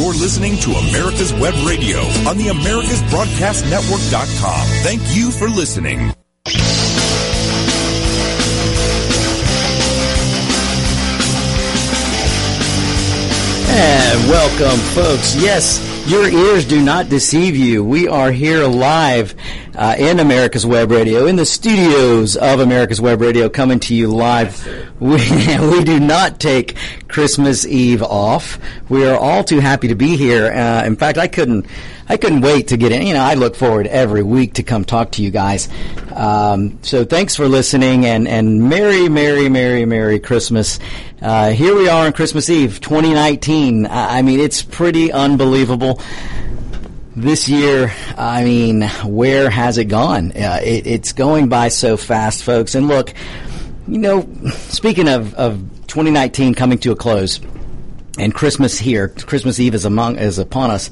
You're listening to America's Web Radio on the AmericasBroadcastNetwork.com. Thank you for listening. And welcome, folks. Yes, your ears do not deceive you. We are here live uh, in America's Web Radio, in the studios of America's Web Radio, coming to you live. We, we do not take Christmas Eve off. We are all too happy to be here. Uh, in fact, I couldn't, I couldn't wait to get in. You know, I look forward every week to come talk to you guys. Um, so thanks for listening, and and merry, merry, merry, merry Christmas. Uh, here we are on Christmas Eve, 2019. I mean, it's pretty unbelievable this year, I mean, where has it gone? Uh, it, it's going by so fast, folks. And look, you know, speaking of, of 2019 coming to a close and Christmas here, Christmas Eve is among is upon us.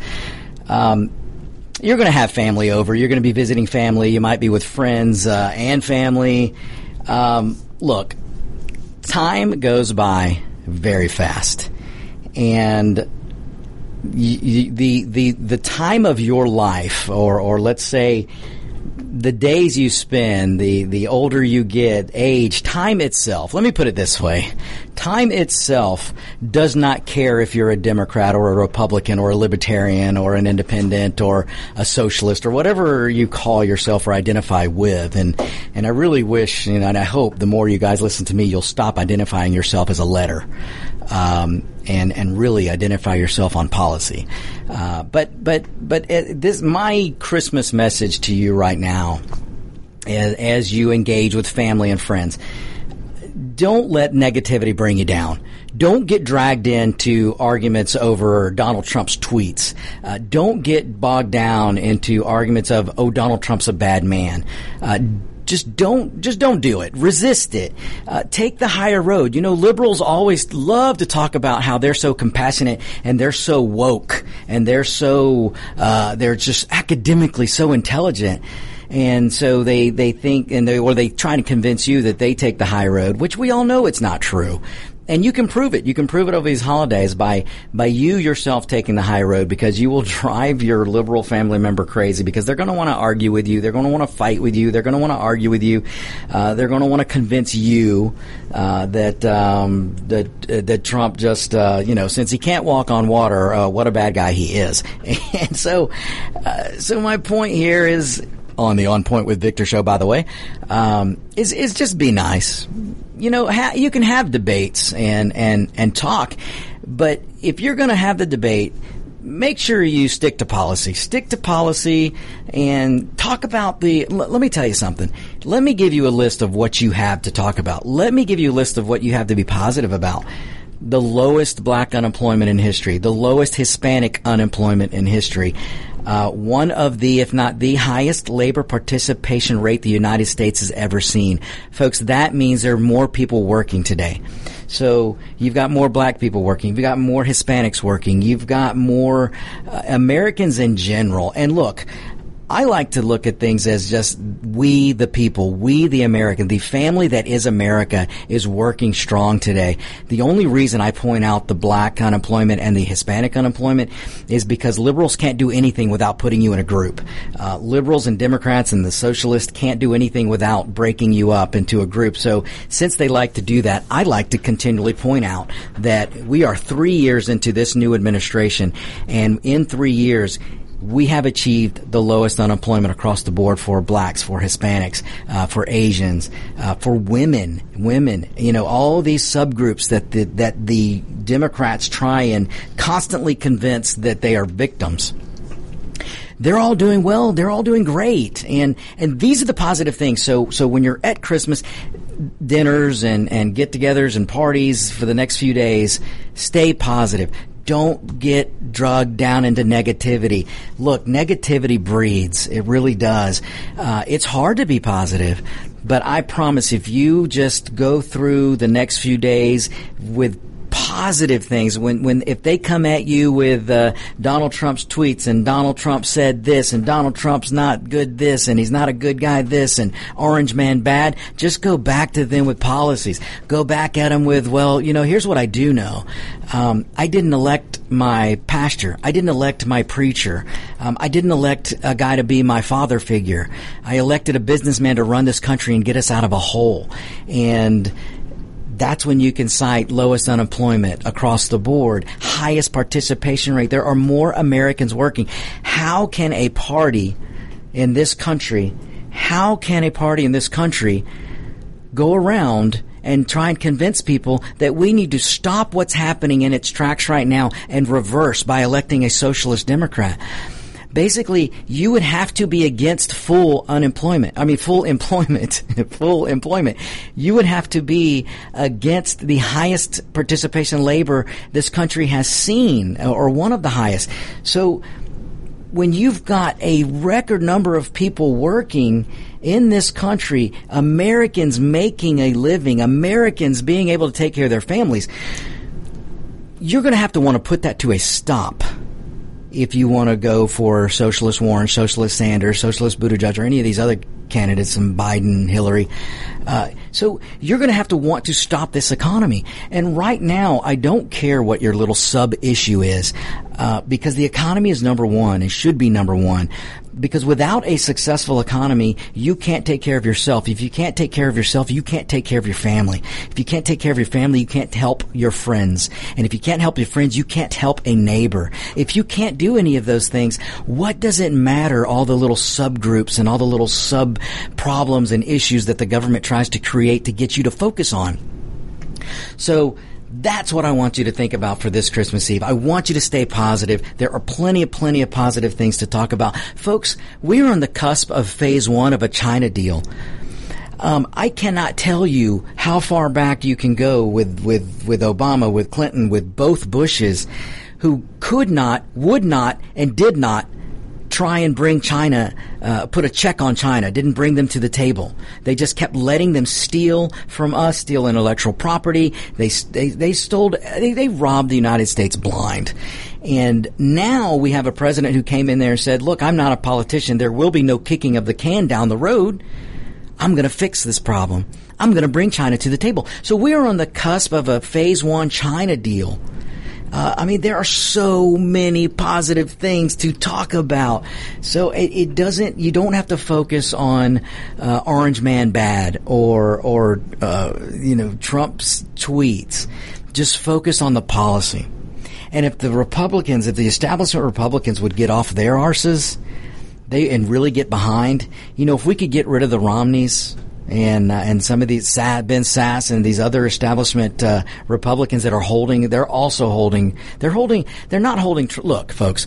Um, you're going to have family over. You're going to be visiting family. You might be with friends uh, and family. Um, look, time goes by very fast, and the the the time of your life, or or let's say the days you spend, the the older you get, age, time itself. Let me put it this way: time itself does not care if you're a Democrat or a Republican or a Libertarian or an Independent or a Socialist or whatever you call yourself or identify with. And and I really wish, you know, and I hope the more you guys listen to me, you'll stop identifying yourself as a letter um, and and really identify yourself on policy. Uh, but but but this my Christmas message to you right now, as, as you engage with family and friends, don't let negativity bring you down. Don't get dragged into arguments over Donald Trump's tweets. Uh, don't get bogged down into arguments of, oh, Donald Trump's a bad man. Uh, just don't just don't do it. Resist it. Uh, take the higher road. You know, liberals always love to talk about how they're so compassionate and they're so woke and they're so uh, they're just academically so intelligent. And so they, they think and they, or they try to convince you that they take the high road, which we all know it's not true and you can prove it. You can prove it over these holidays by by you yourself taking the high road because you will drive your liberal family member crazy because they're going to want to argue with you. They're going to want to fight with you. They're going to want to argue with you. Uh, they're going to want to convince you uh, that um, that uh, that Trump just uh, you know since he can't walk on water, uh, what a bad guy he is. And so, uh, so my point here is on the On Point with Victor show, by the way, um, is is just be nice. You know, ha- you can have debates and and and talk, but if you're going to have the debate, make sure you stick to policy. Stick to policy and talk about the. L- let me tell you something. Let me give you a list of what you have to talk about. Let me give you a list of what you have to be positive about the lowest black unemployment in history, the lowest Hispanic unemployment in history, uh, one of the, if not the highest labor participation rate the United States has ever seen. Folks, that means there are more people working today. So you've got more black people working, you've got more Hispanics working, you've got more uh, Americans in general. And look, I like to look at things as just we, the people, we, the American, the family that is America is working strong today. The only reason I point out the black unemployment and the Hispanic unemployment is because liberals can't do anything without putting you in a group. Uh, liberals and Democrats and the socialists can't do anything without breaking you up into a group. So since they like to do that, I like to continually point out that we are three years into this new administration and in three years, we have achieved the lowest unemployment across the board for blacks, for Hispanics, uh, for Asians, uh, for women, women. You know, all these subgroups that the, that the Democrats try and constantly convince that they are victims. They're all doing well. They're all doing great, and and these are the positive things. So so when you're at Christmas dinners and and get-togethers and parties for the next few days, stay positive don't get drugged down into negativity. Look, negativity breeds. It really does. Uh, it's hard to be positive, but I promise if you just go through the next few days with positive things. When, when, if they come at you with, uh, Donald Trump's tweets and Donald Trump said this and Donald Trump's not good this and he's not a good guy this and Orange Man bad, just go back to them with policies. Go back at them with, well, you know, here's what I do know. Um, I didn't elect my pastor. I didn't elect my preacher. Um, I didn't elect a guy to be my father figure. I elected a businessman to run this country and get us out of a hole. And that's when you can cite lowest unemployment across the board, highest participation rate. There are more Americans working. How can a party in this country, how can a party in this country go around and try and convince people that we need to stop what's happening in its tracks right now and reverse by electing a socialist Democrat? Basically you would have to be against full unemployment. I mean, full employment, full employment. You would have to be against the highest participation labor this country has seen, or one of the highest. So when you've got a record number of people working in this country, Americans making a living, Americans being able to take care of their families, you're going to have to want to put that to a stop if you want to go for Socialist Warren, Socialist Sanders, Socialist Buttigieg, or any of these other candidates, and Biden, Hillary. Uh, so you're going to have to want to stop this economy. And right now, I don't care what your little sub issue is, uh, because the economy is number one. and should be number one because without a successful economy, you can't take care of yourself. If you can't take care of yourself, you can't take care of your family. If you can't take care of your family, you can't help your friends. And if you can't help your friends, you can't help a neighbor. If you can't do any of those things, what does it matter all the little subgroups and all the little sub problems and issues that the government tries to create to get you to focus on? So, that's what I want you to think about for this Christmas Eve. I want you to stay positive. There are plenty of, plenty of positive things to talk about. Folks, we are on the cusp of phase one of a China deal. Um, I cannot tell you how far back you can go with, with, with Obama, with Clinton, with both Bushes, who could not, would not, and did not try and bring China, uh, put a check on China, didn't bring them to the table. They just kept letting them steal from us, steal intellectual property. They, they, they stole, they, they robbed the United States blind. And now we have a president who came in there and said, look, I'm not a politician. There will be no kicking of the can down the road. I'm going to fix this problem. I'm going to bring China to the table. So we are on the cusp of a phase one China deal. Uh, I mean, there are so many positive things to talk about. So it, it doesn't. You don't have to focus on uh, Orange Man bad or or uh, you know Trump's tweets. Just focus on the policy. And if the Republicans, if the establishment Republicans would get off their arses, they and really get behind, you know, if we could get rid of the Romneys and uh, and some of these Ben Sasse and these other establishment uh, Republicans that are holding, they're also holding. They're holding. They're not holding. Tr- look, folks,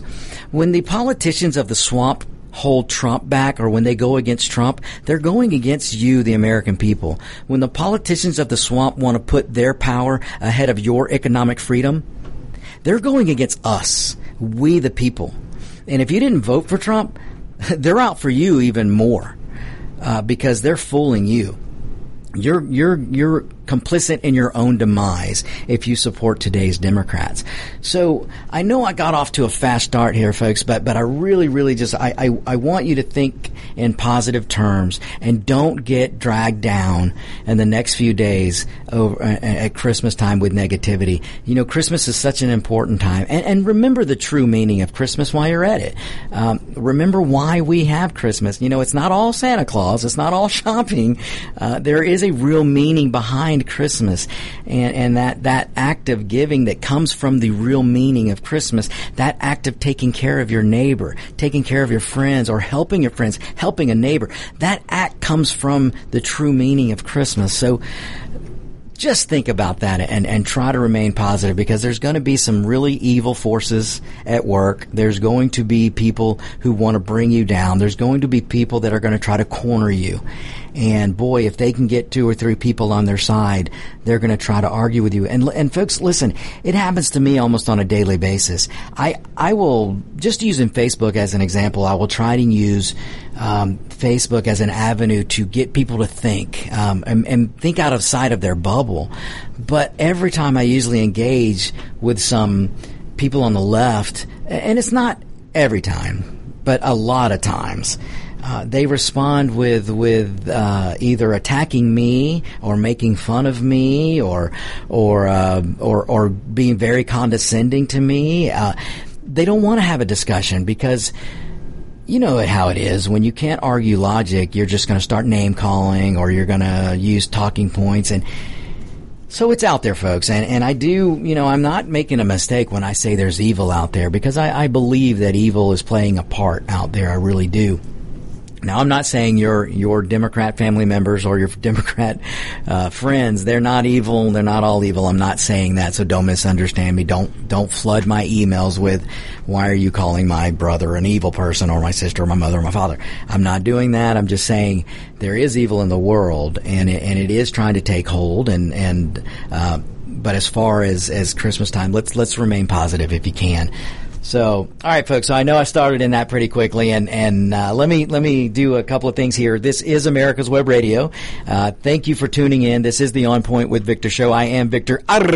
when the politicians of the swamp hold Trump back or when they go against Trump, they're going against you, the American people. When the politicians of the swamp want to put their power ahead of your economic freedom, they're going against us, we the people. And if you didn't vote for Trump, they're out for you even more uh, because they're fooling you. You're you're you're complicit in your own demise if you support today's Democrats. So I know I got off to a fast start here, folks, but but I really, really just I, I, I want you to think in positive terms and don't get dragged down in the next few days over at Christmas time with negativity. You know, Christmas is such an important time, and, and remember the true meaning of Christmas while you're at it. Um, remember why we have Christmas. You know, it's not all Santa Claus, it's not all shopping. Uh, there is a real meaning behind behind Christmas and, and that, that act of giving that comes from the real meaning of Christmas, that act of taking care of your neighbor, taking care of your friends or helping your friends, helping a neighbor, that act comes from the true meaning of Christmas. So, just think about that and, and try to remain positive because there's going to be some really evil forces at work. There's going to be people who want to bring you down. There's going to be people that are going to try to corner you. And boy, if they can get two or three people on their side, they're going to try to argue with you. And and folks, listen, it happens to me almost on a daily basis. I I will just using Facebook as an example. I will try to use um, Facebook as an avenue to get people to think um, and, and think out of sight of their bubble. But every time I usually engage with some people on the left, and it's not every time, but a lot of times. Uh, they respond with with uh, either attacking me or making fun of me or or uh, or, or being very condescending to me. Uh, they don't want to have a discussion because you know how it is when you can't argue logic. You're just going to start name calling or you're going to use talking points and so it's out there, folks, and and I do, you know, I'm not making a mistake when I say there's evil out there because I, I believe that evil is playing a part out there. I really do. Now, I'm not saying your your Democrat family members or your Democrat uh, friends they're not evil. They're not all evil. I'm not saying that, so don't misunderstand me. Don't don't flood my emails with why are you calling my brother an evil person or my sister or my mother or my father. I'm not doing that. I'm just saying there is evil in the world, and it, and it is trying to take hold. And and uh, but as far as as Christmas time, let's let's remain positive if you can. So, all right, folks. So I know I started in that pretty quickly, and and uh, let me let me do a couple of things here. This is America's Web Radio. Uh, thank you for tuning in. This is the On Point with Victor show. I am Victor Armendariz,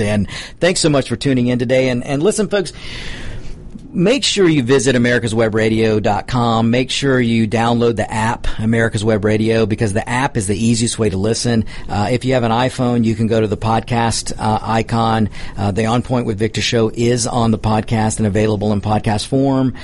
and thanks so much for tuning in today. And and listen, folks make sure you visit americaswebradio.com. Make sure you download the app, America's Web Radio, because the app is the easiest way to listen. Uh, if you have an iPhone, you can go to the podcast uh, icon. Uh, the On Point with Victor show is on the podcast and available in podcast form.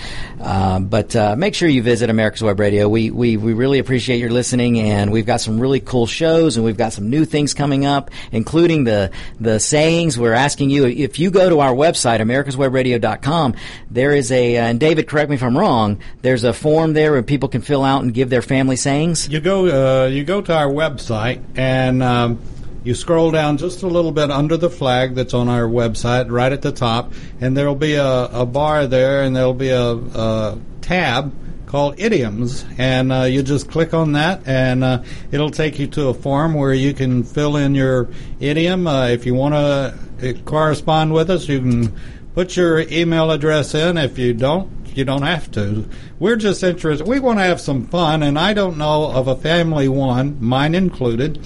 Uh, but uh, make sure you visit America's Web Radio. We, we, we really appreciate your listening, and we've got some really cool shows, and we've got some new things coming up, including the, the sayings. We're asking you, if you go to our website, americaswebradio.com, there is a, uh, and David, correct me if I'm wrong. There's a form there where people can fill out and give their family sayings. You go, uh, you go to our website and. Um, you scroll down just a little bit under the flag that's on our website, right at the top, and there'll be a, a bar there, and there'll be a, a tab called idioms, and uh, you just click on that, and uh, it'll take you to a form where you can fill in your idiom. Uh, if you want to correspond with us, you can put your email address in. If you don't, you don't have to. We're just interested. We want to have some fun, and I don't know of a family one, mine included.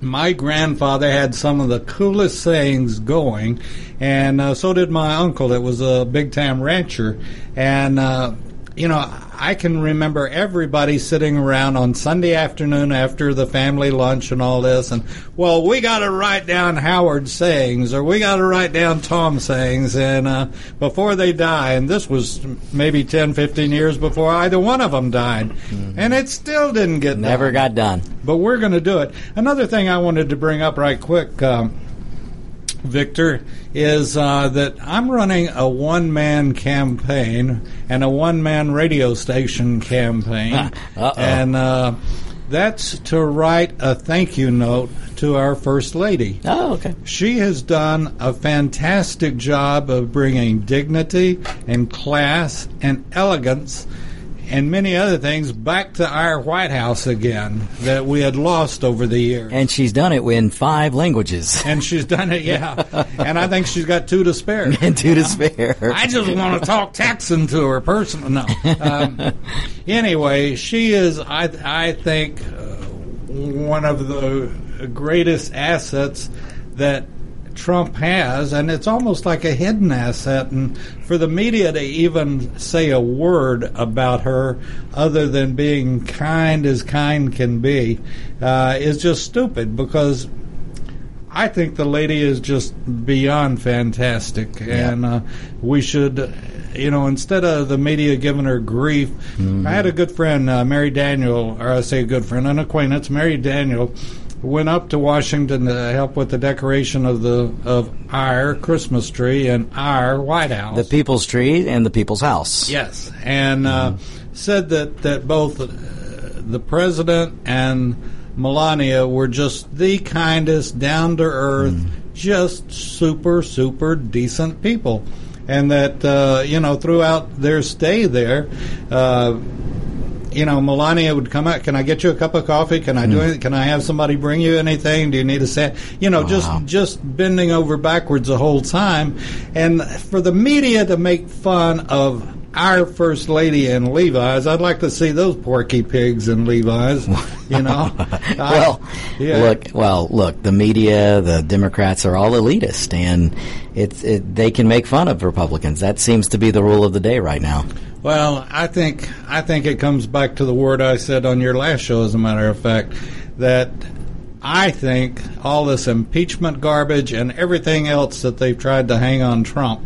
My grandfather had some of the coolest sayings going, and uh, so did my uncle. That was a big time rancher, and uh, you know, I can remember everybody sitting around on Sunday afternoon after the family lunch and all this, and well, we got to write down Howard sayings or we got to write down Tom sayings, and uh, before they die, and this was maybe 10, 15 years before either one of them died, mm-hmm. and it still didn't get never done. got done. But we're going to do it. Another thing I wanted to bring up right quick. Um, Victor, is uh, that I'm running a one man campaign and a one man radio station campaign. and uh, that's to write a thank you note to our First Lady. Oh, okay. She has done a fantastic job of bringing dignity and class and elegance and many other things back to our White House again that we had lost over the years. And she's done it in five languages. And she's done it, yeah. and I think she's got two to spare. and two to spare. I just want to talk Texan to her personally. No. Um, anyway, she is, I, I think, uh, one of the greatest assets that Trump has, and it's almost like a hidden asset. And for the media to even say a word about her other than being kind as kind can be uh, is just stupid because I think the lady is just beyond fantastic. Yeah. And uh, we should you know, instead of the media giving her grief, mm-hmm. I had a good friend, uh, Mary Daniel, or I say a good friend, an acquaintance, Mary Daniel, went up to Washington to help with the decoration of the of our Christmas tree and our White House, the People's Tree and the People's House. Yes, and uh, mm-hmm. said that that both uh, the president and Melania were just the kindest, down to earth, mm. just super super decent people. and that uh, you know throughout their stay there. Uh, you know, Melania would come out. Can I get you a cup of coffee? Can I do hmm. it? Can I have somebody bring you anything? Do you need a set? You know, Wow. just just bending over backwards the whole time, and for the media to make fun of our first lady in Levi's, I'd like to see those porky pigs in Levi's. You know, well, I- yeah. look, well, look. The media, the Democrats are all elitist, and it's it, they can make fun of Republicans. That seems to be the rule of the day right now. Well, I think I think it comes back to the word I said on your last show. As a matter of fact, that I think all this impeachment garbage and everything else that they've tried to hang on Trump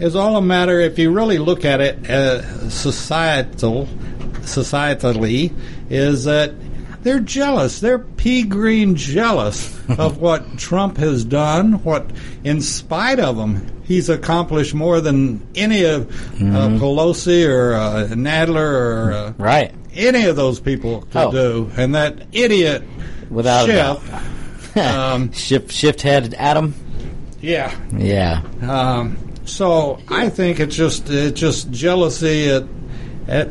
is all a matter. If you really look at it, uh, societal, societally, is that they're jealous. They're pea green jealous of what Trump has done. What, in spite of him, he's accomplished more than any of uh, Pelosi or uh, Nadler or uh, Right. any of those people could Oh. do. And that idiot Without a. Schiff, um, Shift shift head Adam. yeah. Yeah. Um, so I think it's just it's just jealousy at at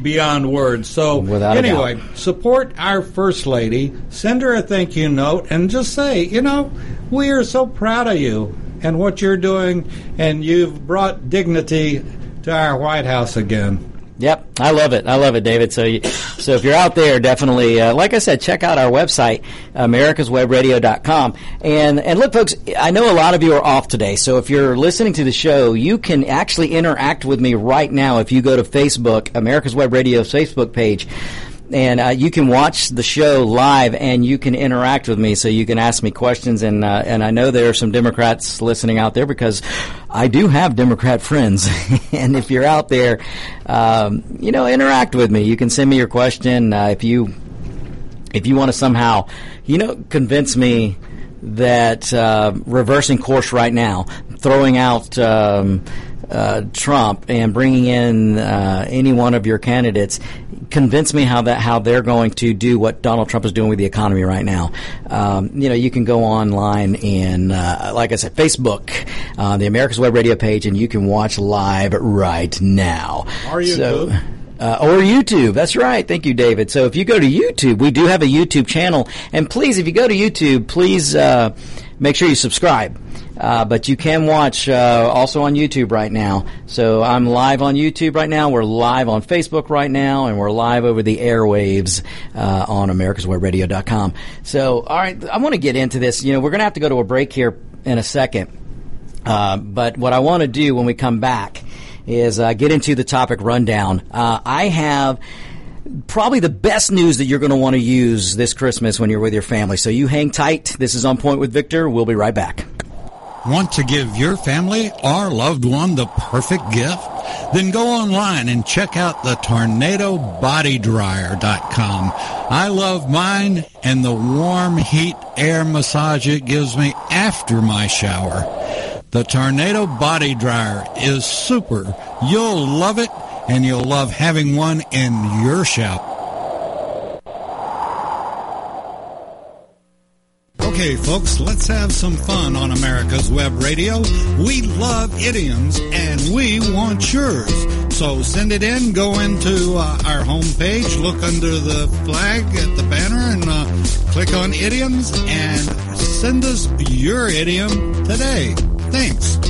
beyond words. So Without anyway, support our first lady. Send her a thank you note and just say, you know, we are so proud of you and what you're doing, and you've brought dignity to our White House again. Yep, I love it. I love it, David. So, you, so if you're out there, definitely, uh, like I said, check out our website, americaswebradio.com. And and look, folks, I know a lot of you are off today. So if you're listening to the show, you can actually interact with me right now if you go to Facebook, America's Web Radio's Facebook page. And uh, you can watch the show live, and you can interact with me. So you can ask me questions, and uh, and I know there are some Democrats listening out there because I do have Democrat friends. and if you're out there, um, you know, interact with me. You can send me your question uh, if you if you want to somehow, you know, convince me that uh, reversing course right now, throwing out um, uh, Trump and bringing in uh, any one of your candidates, convince me how that how they're going to do what Donald Trump is doing with the economy right now. Um, you know, you can go online and, uh, like I said, Facebook, uh, the America's Web Radio page, and you can watch live right now. Or So- YouTube. uh, or YouTube. That's right. Thank you, David. So if you go to YouTube, we do have a YouTube channel. And please, if you go to YouTube, please uh, make sure you subscribe. Uh, but you can watch uh, also on YouTube right now. So I'm live on YouTube right now. We're live on Facebook right now, and we're live over the airwaves uh, on AmericasWebRadio.com. So, all right, I want to get into this. You know, we're going to have to go to a break here in a second. Uh, but what I want to do when we come back is uh, get into the topic rundown. Uh, I have probably the best news that you're going to want to use this Christmas when you're with your family. So you hang tight. This is On Point with Victor. We'll be right back. Want to give your family or loved one the perfect gift? Then go online and check out the tornadobodydryer.com. I love mine and the warm heat air massage it gives me after my shower. The Tornado Body Dryer is super. You'll love it and you'll love having one in your shop. Okay, folks, let's have some fun on America's Web Radio. We love idioms and we want yours. So send it in, go into uh, our homepage, look under the flag at the banner, and uh, click on idioms and send us your idiom today. Thanks.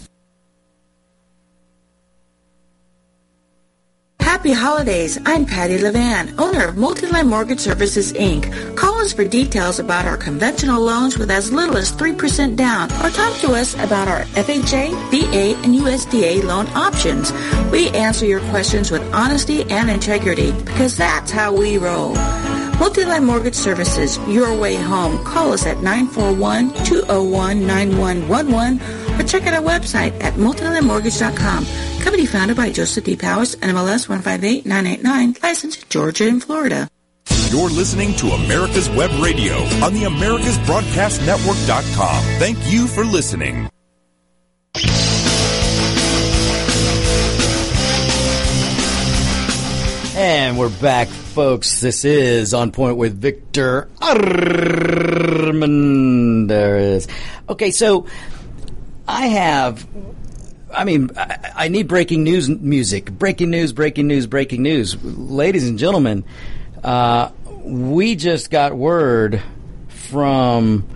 Happy holidays. I'm Patty Levan, owner of Multiline Mortgage Services, Inc. Call us for details about our conventional loans with as little as 3% down or talk to us about our FHA, VA, and USDA loan options. We answer your questions with honesty and integrity because that's how we roll. Multiline Mortgage Services, your way home. Call us at 941-201-9111 or check out our website at multilinemortgage.com. Company founded by Joseph D. Powers, NMLS 158989, licensed in Georgia and Florida. You're listening to America's Web Radio on the AmericasBroadcastNetwork.com. Thank you for listening. And we're back, folks. This is On Point with Victor Armendariz. Okay, so I have, I mean, I, I need breaking news music. Breaking news, breaking news, breaking news. Ladies and gentlemen, uh, we just got word from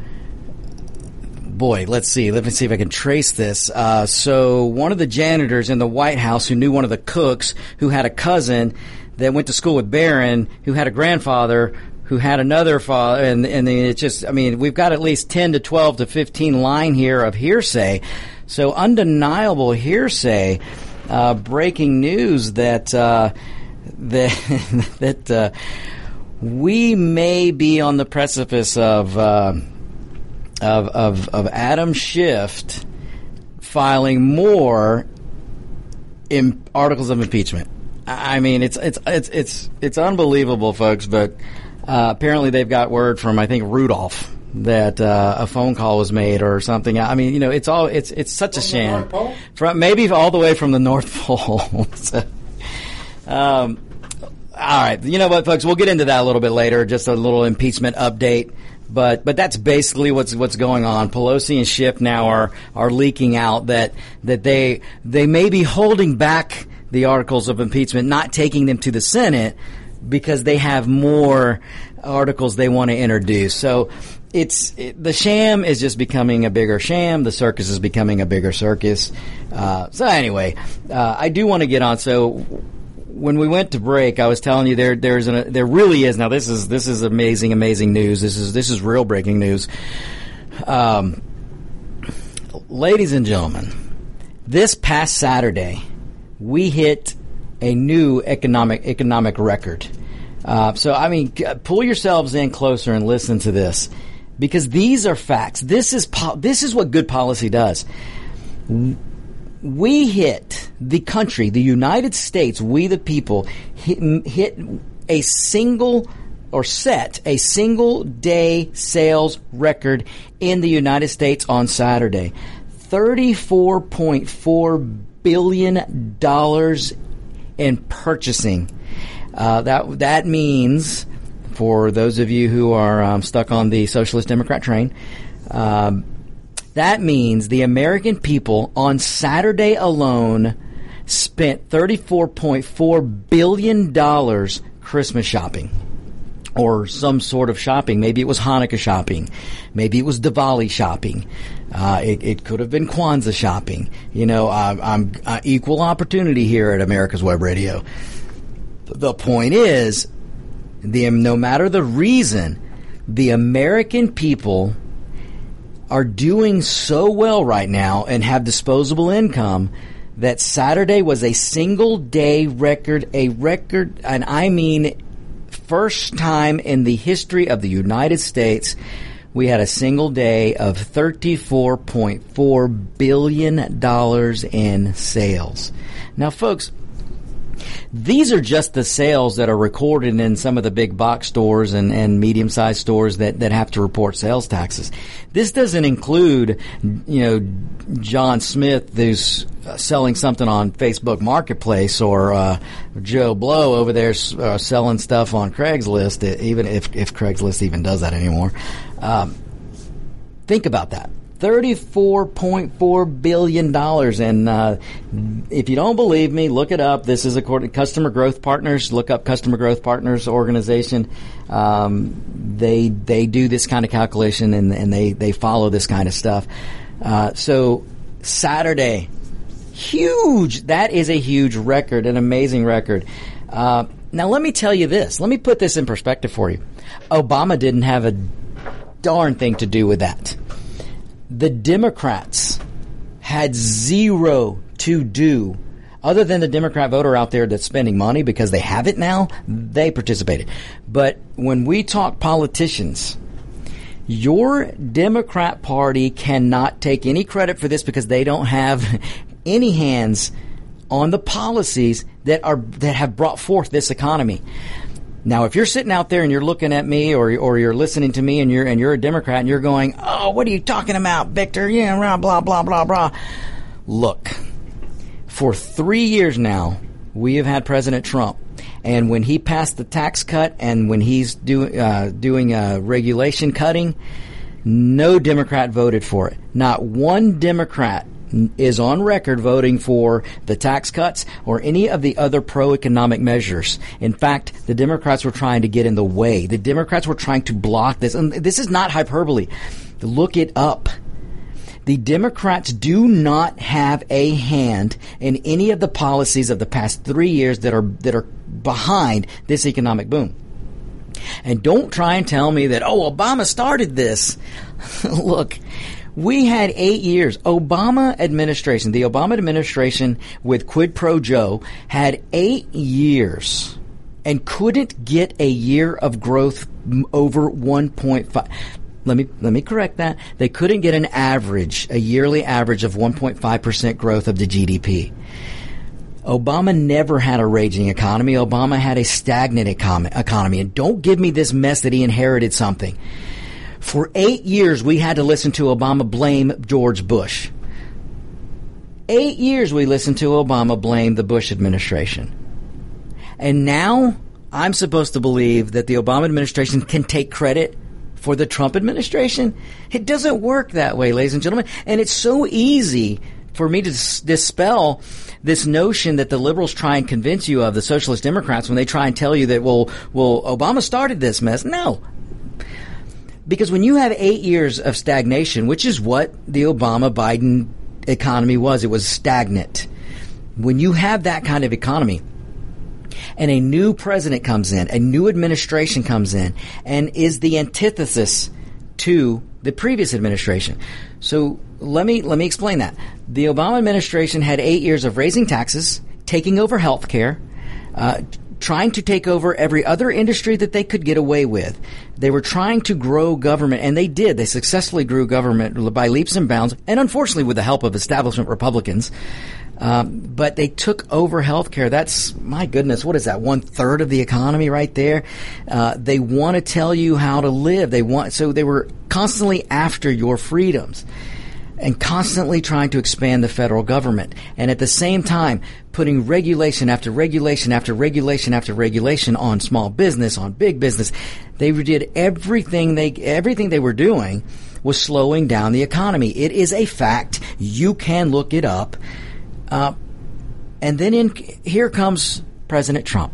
boy, let's see. Let me see if I can trace this. Uh, so, one of the janitors in the White House who knew one of the cooks who had a cousin that went to school with Barron, who had a grandfather who had another father, and and it's just, I mean, we've got at least ten to twelve to fifteen line here of hearsay. So, undeniable hearsay. Uh, breaking news that uh, that that uh, we may be on the precipice of uh, of, of, of Adam Schiff filing more in articles of impeachment. I mean, it's it's it's it's it's unbelievable, folks. But uh, apparently, they've got word from I think Rudolph that uh, a phone call was made or something. I mean, you know, it's all it's it's such from a sham. North Pole? From maybe all the way from the North Pole. so, um, all right, you know what, folks? We'll get into that a little bit later. Just a little impeachment update. But but that's basically what's what's going on. Pelosi and Schiff now are are leaking out that that they they may be holding back the articles of impeachment, not taking them to the Senate because they have more articles they want to introduce. So it's it, the sham is just becoming a bigger sham. The circus is becoming a bigger circus. Uh, so anyway, uh, I do want to get on. So when we went to break, I was telling you there there's an, there really is now. This is this is amazing, amazing news. This is this is real breaking news. Um, ladies and gentlemen, this past Saturday, we hit a new economic economic record. Uh, so I mean, pull yourselves in closer and listen to this, because these are facts. This is po- this is what good policy does we hit the country, the United States, we the people, hit, hit a single or set a single day sales record in the United States on Saturday. $34.4 billion in purchasing. Uh, that, that means, for those of you who are um, stuck on the Socialist Democrat train, um, that means the American people on Saturday alone spent $34.4 billion Christmas shopping or some sort of shopping. Maybe it was Hanukkah shopping. Maybe it was Diwali shopping. Uh, it, it, could have been Kwanzaa shopping. You know, uh, I'm uh, equal opportunity here at America's Web Radio. The point is, the no matter the reason, the American people are doing so well right now and have disposable income that Saturday was a single day record, a record, and I mean first time in the history of the United States we had a single day of $34.4 billion in sales. Now, folks, these are just the sales that are recorded in some of the big box stores and, and medium sized stores that, that have to report sales taxes. This doesn't include, you know, John Smith who's selling something on Facebook Marketplace or uh, Joe Blow over there uh, selling stuff on Craigslist, even if, if Craigslist even does that anymore. Um, think about that. $34.4 billion. And uh, if you don't believe me, look it up. This is according to Customer Growth Partners. Look up Customer Growth Partners organization. Um, they they do this kind of calculation and, and they, they follow this kind of stuff. Uh, so Saturday, huge. That is a huge record, an amazing record. Uh, now let me tell you this. Let me put this in perspective for you. Obama didn't have a darn thing to do with that the Democrats had zero to do Other than the Democrat voter out there that's spending money because they have it now, they participated. But when we talk politicians, your Democrat Party cannot take any credit for this because they don't have any hands on the policies that are that have brought forth this economy. Now, if you're sitting out there and you're looking at me, or or you're listening to me, and you're and you're a Democrat, and you're going, "Oh, what are you talking about, Victor? Yeah, blah blah blah blah blah." Look, for three years now, we have had President Trump, and when he passed the tax cut, and when he's do, uh, doing regulation cutting, no Democrat voted for it. Not one Democrat is on record voting for the tax cuts or any of the other pro-economic measures. In fact, the Democrats were trying to get in the way. The Democrats were trying to block this. And this is not hyperbole. Look it up. The Democrats do not have a hand in any of the policies of the past three years that are that are behind this economic boom. And don't try and tell me that, oh, Obama started this. Look, we had eight years. Obama administration, the Obama administration with Quid Pro Joe had eight years and couldn't get a year of growth over 1.5. Let me let me correct that. They couldn't get an average, a yearly average of 1.5% growth of the GDP. Obama never had a raging economy. Obama had a stagnant economy. And don't give me this mess that he inherited something. For eight years, we had to listen to Obama blame George Bush. Eight years we listened to Obama blame the Bush administration. And now I'm supposed to believe that the Obama administration can take credit for the Trump administration? It doesn't work that way, ladies and gentlemen. And it's so easy for me to dispel this notion that the liberals try and convince you of the socialist Democrats when they try and tell you that, well, well, Obama started this mess. No, because when you have eight years of stagnation, which is what the Obama Biden economy was, it was stagnant. When you have that kind of economy, and a new president comes in, a new administration comes in, and is the antithesis to the previous administration. So let me let me explain that. The Obama administration had eight years of raising taxes, taking over health care, uh, trying to take over every other industry that they could get away with. They were trying to grow government, and they did. They successfully grew government by leaps and bounds, and unfortunately with the help of establishment Republicans. Um, but they took over healthcare. That's my goodness. What is that? One third of the economy right there. Uh, they want to tell you how to live. They want so they were constantly after your freedoms and constantly trying to expand the federal government. And at the same time, putting regulation after regulation after regulation after regulation on small business, on big business. They did everything they, everything they were doing was slowing down the economy. It is a fact. You can look it up. Uh, and then in, here comes President Trump.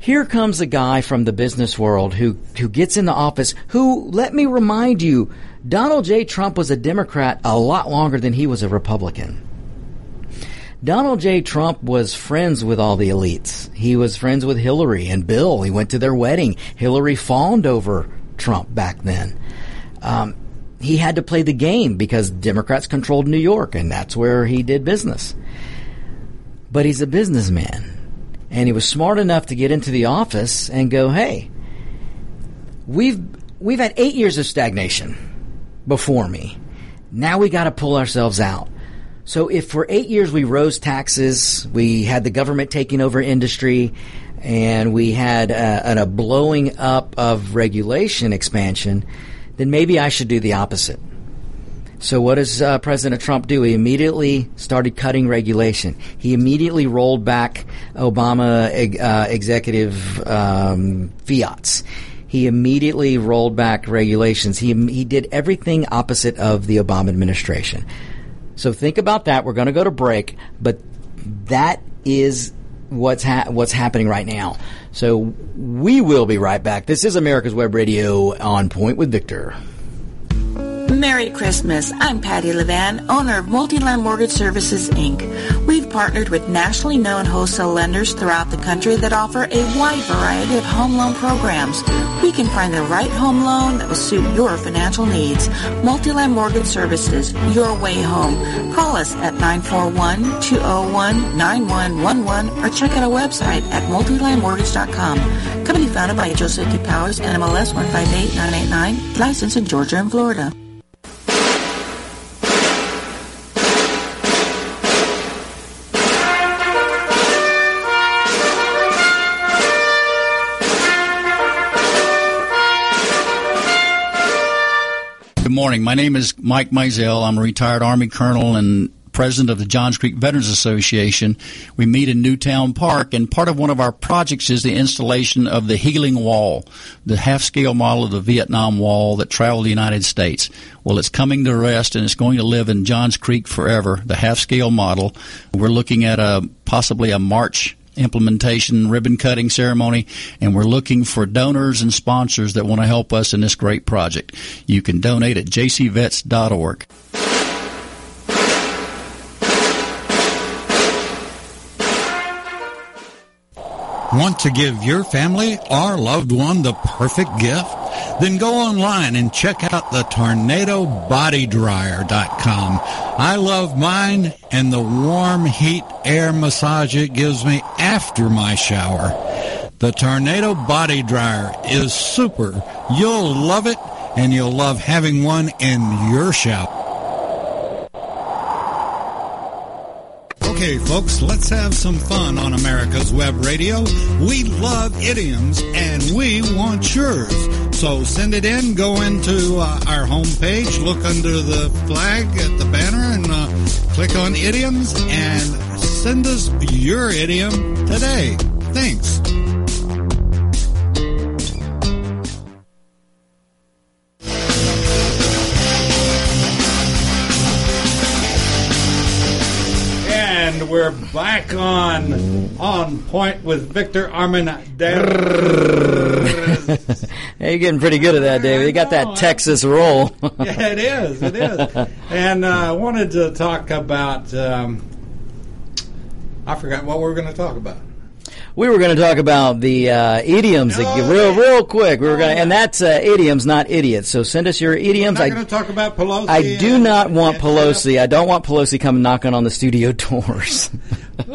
Here comes a guy from the business world who, who gets in the office who, let me remind you, Donald J. Trump was a Democrat a lot longer than he was a Republican. Donald J. Trump was friends with all the elites. He was friends with Hillary and Bill. He went to their wedding. Hillary fawned over Trump back then. Um, he had to play the game because Democrats controlled New York, and that's where he did business. But he's a businessman, and he was smart enough to get into the office and go, "Hey, we've we've had eight years of stagnation before me. Now we got to pull ourselves out." So if for eight years we rose taxes, we had the government taking over industry, and we had a, a blowing up of regulation expansion, then maybe I should do the opposite. So what does uh, President Trump do? He immediately started cutting regulation. He immediately rolled back Obama uh, executive um, fiats. He immediately rolled back regulations. He he did everything opposite of the Obama administration. So think about that. We're going to go to break, but that is what's ha- what's happening right now. So we will be right back. This is America's Web Radio on Point with Victor. Merry Christmas. I'm Patty Levan, owner of Multiland Mortgage Services, Inc. We've partnered with nationally known wholesale lenders throughout the country that offer a wide variety of home loan programs. We can find the right home loan that will suit your financial needs. Multiland Mortgage Services, your way home. Call us at 941-201-9111 or check out our website at multilandmortgage.com. Company founded by Joseph D. Powers, NMLS 158989, licensed in Georgia and Florida. Morning. My name is Mike Mizell. I'm a retired Army colonel and president of the Johns Creek Veterans Association. We meet in Newtown Park, and part of one of our projects is the installation of the Healing Wall, the half scale model of the Vietnam Wall that traveled the United States. Well, it's coming to rest and it's going to live in Johns Creek forever, the half scale model. We're looking at a possibly a March implementation ribbon cutting ceremony, and we're looking for donors and sponsors that want to help us in this great project. You can donate at jcvets.org. Want to give your family or loved one the perfect gift? Then go online and check out the tornadobodydryer.com. I love mine and the warm heat air massage it gives me after my shower. The Tornado Body Dryer is super. You'll love it and you'll love having one in your shower. Okay, folks, let's have some fun on America's Web Radio. We love idioms and we want yours. So send it in, go into uh, our homepage, look under the flag at the banner, and uh, click on idioms and send us your idiom today. Thanks. And we're back on on point with Victor Armendariz. Hey, you're getting pretty good at that, David. You got that Texas roll. yeah, it is. It is. And uh, I wanted to talk about. Um, I forgot what we were going to talk about. We were going to talk about the uh, idioms Oh, again, real, real quick. We were Oh, going, to, and that's uh, idioms, not idiots. So send us your idioms. I'm going to talk about Pelosi. I do not want Pelosi. I don't want Pelosi coming knocking on the studio doors.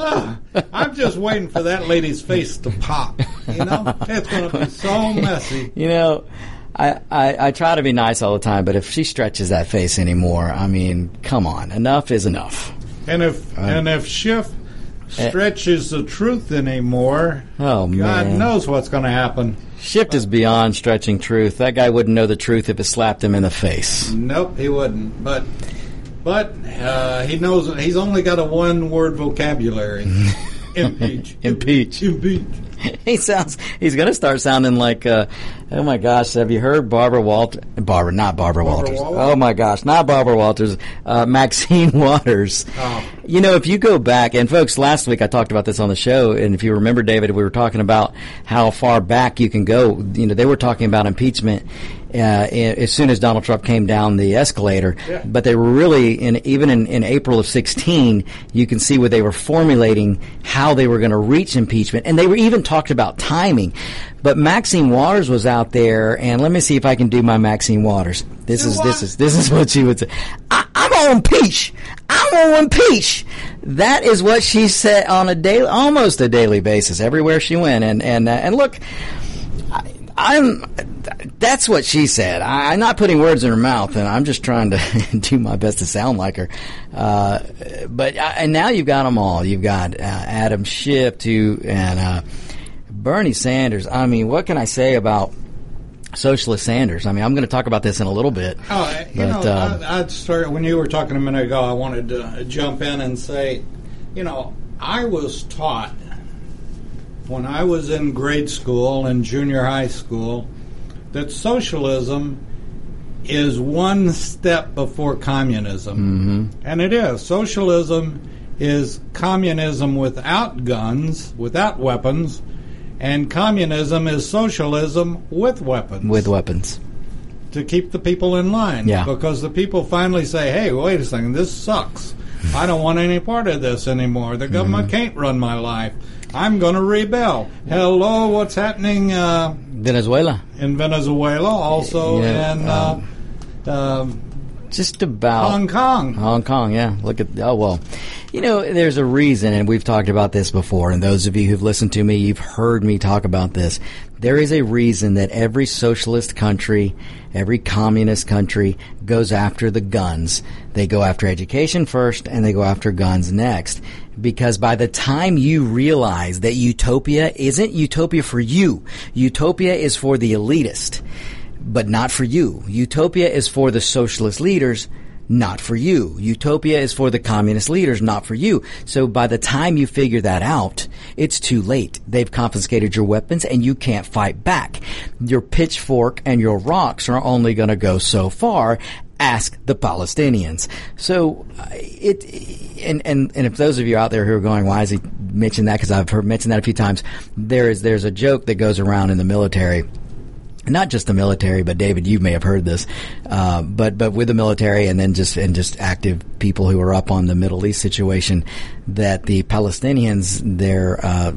I'm just waiting for that lady's face to pop. You know, it's going to be so messy. you know, I, I, I try to be nice all the time, but if she stretches that face anymore, I mean, come on, enough is enough. And if and if Schiff stretches the truth anymore, Oh, God man. knows what's going to happen. Schiff is beyond stretching truth. That guy wouldn't know the truth if it slapped him in the face. Nope, he wouldn't. But but uh, he knows he's only got a one word vocabulary. Impeach. Impeach. Impeach. he sounds. He's going to start sounding like. Uh, oh my gosh! Have you heard Barbara Walters? Barbara, not Barbara, Barbara Walters. Walters? Oh my gosh, not Barbara Walters. Uh, Maxine Waters. Oh. You know, if you go back, and folks, last week I talked about this on the show, and if you remember, David, we were talking about how far back you can go. You know, they were talking about impeachment. Uh, as soon as Donald Trump came down the escalator, Yeah. but they were really in even in, in April of 16, you can see where they were formulating how they were going to reach impeachment, and they were even talked about timing. But Maxine Waters was out there, and let me see if I can do my Maxine Waters. This Do is what? this is this is what she would say. I, I'm gonna impeach. I'm gonna impeach. That is what she said on a daily, almost a daily basis, everywhere she went. And and uh, and look, I'm. That's what she said. I, I'm not putting words in her mouth, and I'm just trying to do my best to sound like her. Uh, but uh, and now you've got them all. You've got uh, Adam Schiff too, and uh, Bernie Sanders. I mean, what can I say about Socialist Sanders? I mean, I'm going to talk about this in a little bit. Oh, you But, know, um, I, I'd start when you were talking a minute ago. I wanted to jump in and say, you know, I was taught when I was in grade school and junior high school that socialism is one step before communism, mm-hmm. and it is. Socialism is communism without guns, without weapons, and communism is socialism with weapons. with weapons. to keep the people in line. Yeah. Because the people finally say, "Hey, wait a second, this sucks. I don't want any part of this anymore. The government Mm-hmm. can't run my life. I'm going to rebel." Hello, what's happening uh, Venezuela. in Venezuela? Also Yeah, in uh, um, Just about Hong Kong. Hong Kong, yeah. Look at oh well. You know, there's a reason, and we've talked about this before. And those of you who've listened to me, you've heard me talk about this. There is a reason that every socialist country, every communist country goes after the guns. They go after education first, and they go after guns next. Because by the time you realize that utopia isn't utopia for you, utopia is for the elitist but not for you. Utopia is for the socialist leaders, not for you. Utopia is for the communist leaders, not for you. So by the time you figure that out, it's too late. They've confiscated your weapons and you can't fight back. Your pitchfork and your rocks are only going to go so far. Ask the Palestinians. So uh, it, and, and, and if those of you out there who are going, why is he mentioning that? Because I've heard mentioned that a few times. There is, there's a joke that goes around in the military not just the military, but David, you may have heard this, uh, but but with the military and then just and just active people who are up on the Middle East situation, that the Palestinians they're uh,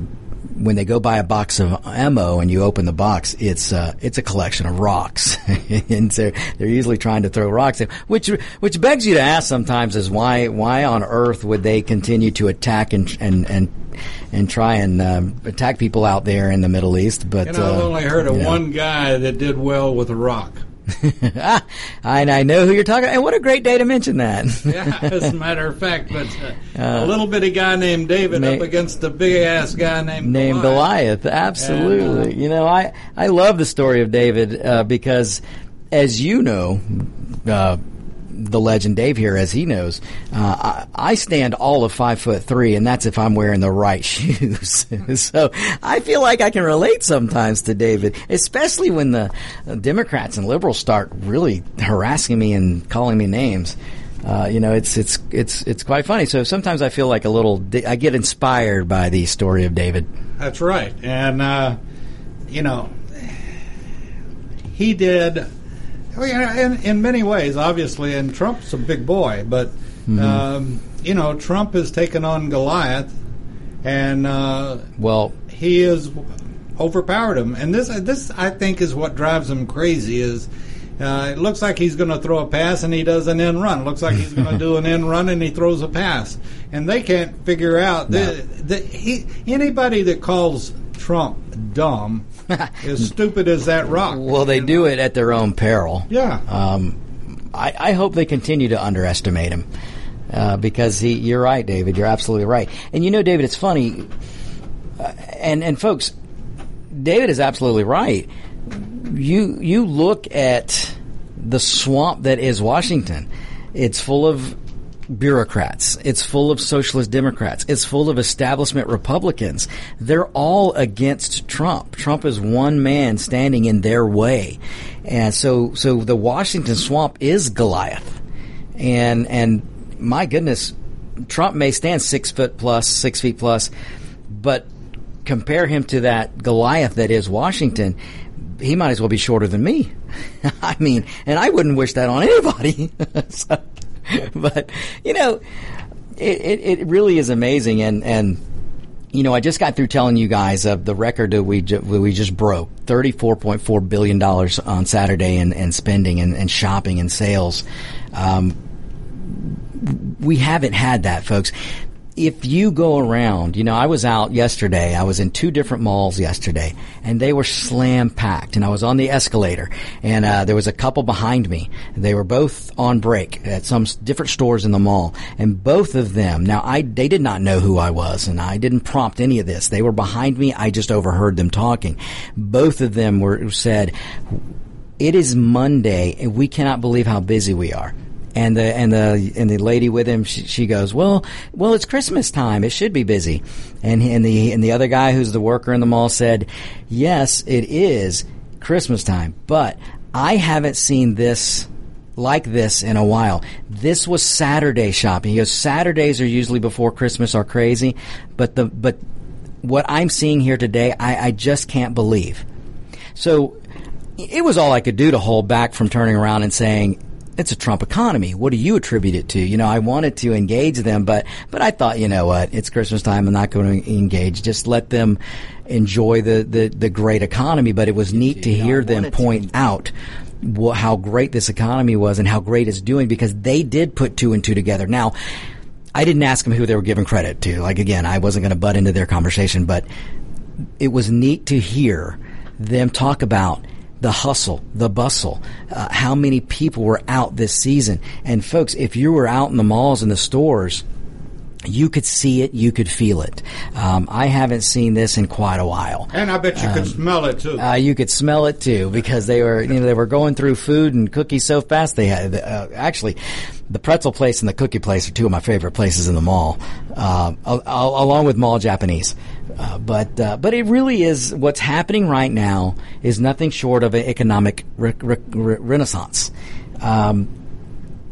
when they go buy a box of ammo and you open the box, it's uh, it's a collection of rocks, and so they're usually trying to throw rocks, in, which which begs you to ask sometimes is why why on earth would they continue to attack and and and and try and um, attack people out there in the Middle East? But know, I've uh, only heard of you know. one guy that did well with a rock. ah, and I know who you're talking. And what a great day to mention that. Yeah, as a matter of fact, but uh, a little bitty guy named David na- up against a big ass guy named Named Goliath, absolutely. you know, I I love the story of David uh, because, as you know, uh, the legend Dave here, as he knows, uh, I, I stand all of five foot three, and that's if I'm wearing the right shoes. so I feel like I can relate sometimes to David, especially when the uh, Democrats and liberals start really harassing me and calling me names. Uh, you know, it's it's it's it's quite funny. So sometimes I feel like a little. I get inspired by the story of David. That's right, and uh, you know, he did. Well, yeah, in, in many ways, obviously, and Trump's a big boy, but Mm-hmm. um, you know, Trump has taken on Goliath, and uh, Well, he has overpowered him. And this, this, I think, is what drives him crazy. Is uh, it looks like he's going to throw a pass and he does an end run. It looks like he's going to do an end run and he throws a pass, and they can't figure out the, the, he, anybody that calls Trump dumb, as stupid as that rock. well, they do it at their own peril. Yeah. Um, I, I hope they continue to underestimate him uh, because he. You're right, David. You're absolutely right. And you know, David, it's funny. Uh, and and folks, David is absolutely right. You you look at the swamp that is Washington. It's full of bureaucrats. It's full of socialist Democrats. It's full of establishment Republicans. They're all against Trump. Trump is one man standing in their way. And so, so the Washington swamp is Goliath. And, and my goodness, Trump may stand six foot plus, six feet plus, but compare him to that Goliath that is Washington, he might as well be shorter than me. I mean, and I wouldn't wish that on anybody. so, but you know, it, it, it really is amazing, and and you know, I just got through telling you guys of the record that we ju- we just broke thirty four point four billion dollars on Saturday in, in spending and, and shopping and sales. Um, we haven't had that, folks. If you go around, you know, I was out yesterday. I was in two different malls yesterday, and they were slam packed. And I was on the escalator, and uh, there was a couple behind me. They were both on break at some different stores in the mall, and both of them. Now, I they did not know who I was, and I didn't prompt any of this. They were behind me. I just overheard them talking. Both of them were said, "It is Monday, and we cannot believe how busy we are." And the and the and the lady with him, she, she goes, "Well, well, it's Christmas time. It should be busy." And and the and the other guy, who's the worker in the mall, said, "Yes, it is Christmas time, but I haven't seen this." Like this in a while. This was Saturday shopping. He goes, Saturdays are usually before Christmas are crazy, but the but what I'm seeing here today, I, I just can't believe. So it was all I could do to hold back from turning around and saying, it's a Trump economy. What do you attribute it to? You know, I wanted to engage them, but, but I thought, you know what? It's Christmas time. I'm not going to engage. Just let them enjoy the, the, the great economy. But it was neat to hear them point out wh- how great this economy was and how great it's doing because they did put two and two together. Now, I didn't ask them who they were giving credit to. Like again, I wasn't going to butt into their conversation, but it was neat to hear them talk about the hustle, the bustle, uh, how many people were out this season. And folks, if you were out in the malls and the stores, you could see it, you could feel it. Um, I haven't seen this in quite a while. And I bet you could smell it too. Uh, you could smell it too because they were, you know, they were going through food and cookies so fast. They had uh, actually the pretzel place and the cookie place are two of my favorite places in the mall, uh, al- al- along with mall Japanese. Uh, but uh, but it really is what's happening right now is nothing short of an economic re- re- re- renaissance. Um,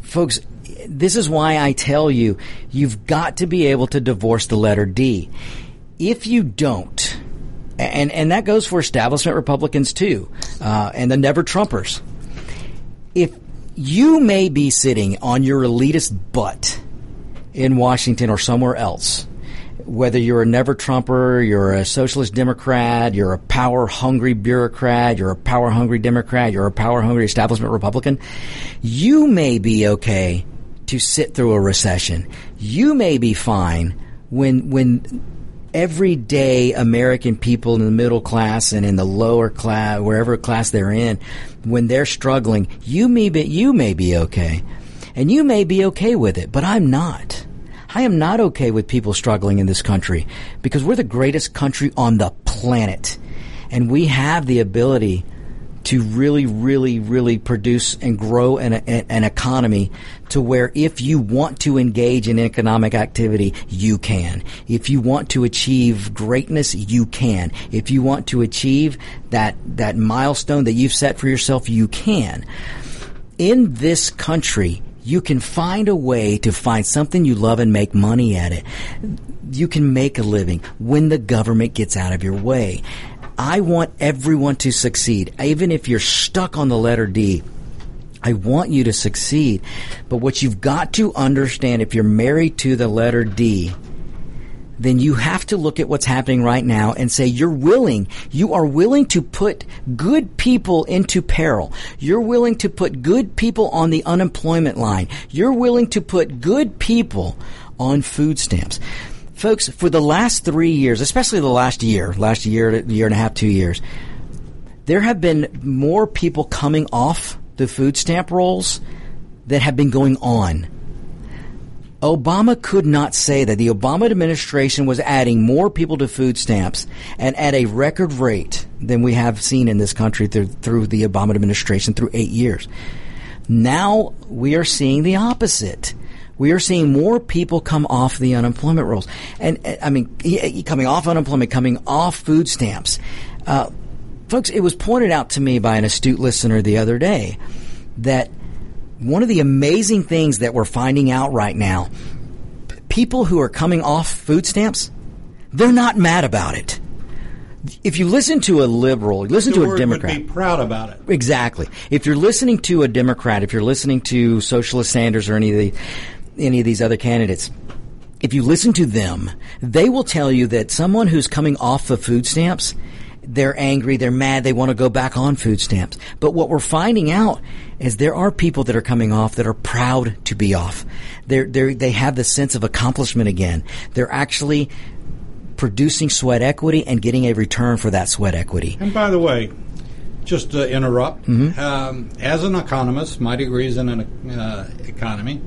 folks, this is why I tell you, you've got to be able to divorce the letter D. If you don't, and, and that goes for establishment Republicans too, uh, and the never Trumpers. If you may be sitting on your elitist butt in Washington or somewhere else, whether you're a never Trumper, you're a socialist Democrat, you're a power hungry bureaucrat, you're a power hungry Democrat, you're a power hungry establishment Republican, you may be okay to sit through a recession. You may be fine when when everyday American people in the middle class and in the lower class, wherever class they're in, when they're struggling, you may be you may be okay, and you may be okay with it, but I'm not. I am not okay with people struggling in this country because we're the greatest country on the planet, and we have the ability to really, really, really produce and grow an, an economy to where if you want to engage in economic activity, you can. If you want to achieve greatness, you can. If you want to achieve that, that milestone that you've set for yourself, you can. In this country, you can find a way to find something you love and make money at it. You can make a living when the government gets out of your way. I want everyone to succeed. Even if you're stuck on the letter D, I want you to succeed. But what you've got to understand if you're married to the letter D, then you have to look at what's happening right now and say you're willing, you are willing to put good people into peril. You're willing to put good people on the unemployment line. You're willing to put good people on food stamps. Folks, for the last three years, especially the last year, last year, year and a half, two years, there have been more people coming off the food stamp rolls that have been going on. Obama could not say that the Obama administration was adding more people to food stamps and at a record rate than we have seen in this country through, through the Obama administration through eight years. Now we are seeing the opposite. We are seeing more people come off the unemployment rolls. And, I mean, coming off unemployment, coming off food stamps. Uh, folks, it was pointed out to me by an astute listener the other day that one of the amazing things that we're finding out right now, people who are coming off food stamps, they're not mad about it. If you listen to a liberal, listen the to a Democrat, would be proud about it. Exactly. If you're listening to a Democrat, if you're listening to Socialist Sanders or any of the any of these other candidates, if you listen to them, they will tell you that someone who's coming off of food stamps, they're angry, they're mad, they want to go back on food stamps. But what we're finding out is there are people that are coming off that are proud to be off. They're, they're, they have the sense of accomplishment again. They're actually producing sweat equity and getting a return for that sweat equity. And by the way, just to interrupt, Mm-hmm. um, as an economist, my degree's in an uh, economy.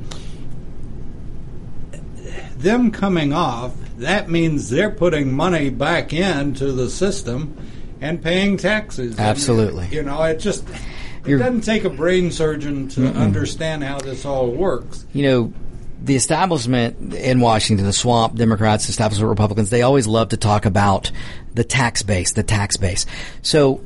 Them coming off, that means they're putting money back into the system and paying taxes. And, Absolutely. you know, it just it doesn't take a brain surgeon to understand how this all works. you know, the establishment in Washington, the swamp Democrats, the establishment Republicans, they always love to talk about the tax base, the tax base. So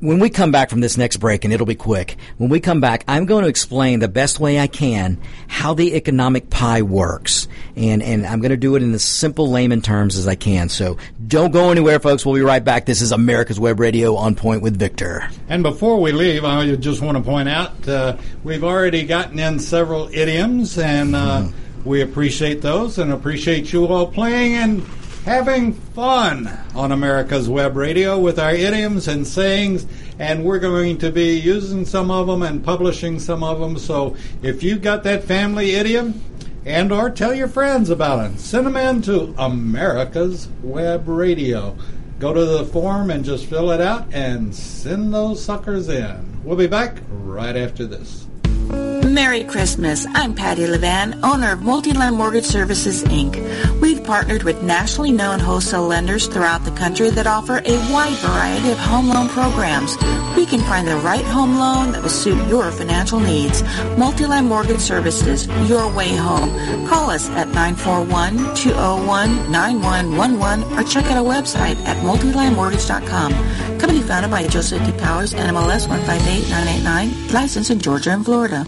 when we come back from this next break, and it'll be quick, when we come back, I'm going to explain the best way I can how the economic pie works. And, and I'm going to do it in as simple layman terms as I can. So don't go anywhere, folks. We'll be right back. This is America's Web Radio on point with Victor. And before we leave, I just want to point out uh, we've already gotten in several idioms, and uh, mm-hmm. we appreciate those and appreciate you all playing and having fun on America's Web Radio with our idioms and sayings, and we're going to be using some of them and publishing some of them. So if you've got that family idiom, and or tell your friends about it, send them in to America's Web Radio. Go to the form and just fill it out and send those suckers in. We'll be back right after this. Merry Christmas. I'm Patty Levan, owner of Multiland Mortgage Services, Inc. We've partnered with nationally known wholesale lenders throughout the country that offer a wide variety of home loan programs. We can find the right home loan that will suit your financial needs. Multiland Mortgage Services, your way home. Call us at 941-201-9111 or check out our website at multilandmortgage.com. Company founded by Joseph D. Powers, NMLS 158989, licensed in Georgia and Florida.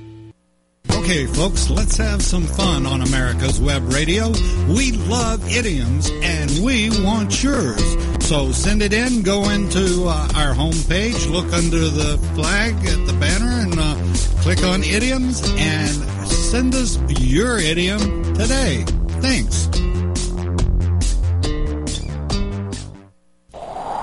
Okay, folks, let's have some fun on America's Web Radio. We love idioms and we want yours. So send it in, go into uh, our homepage, look under the flag at the banner, and uh, click on idioms and send us your idiom today. Thanks.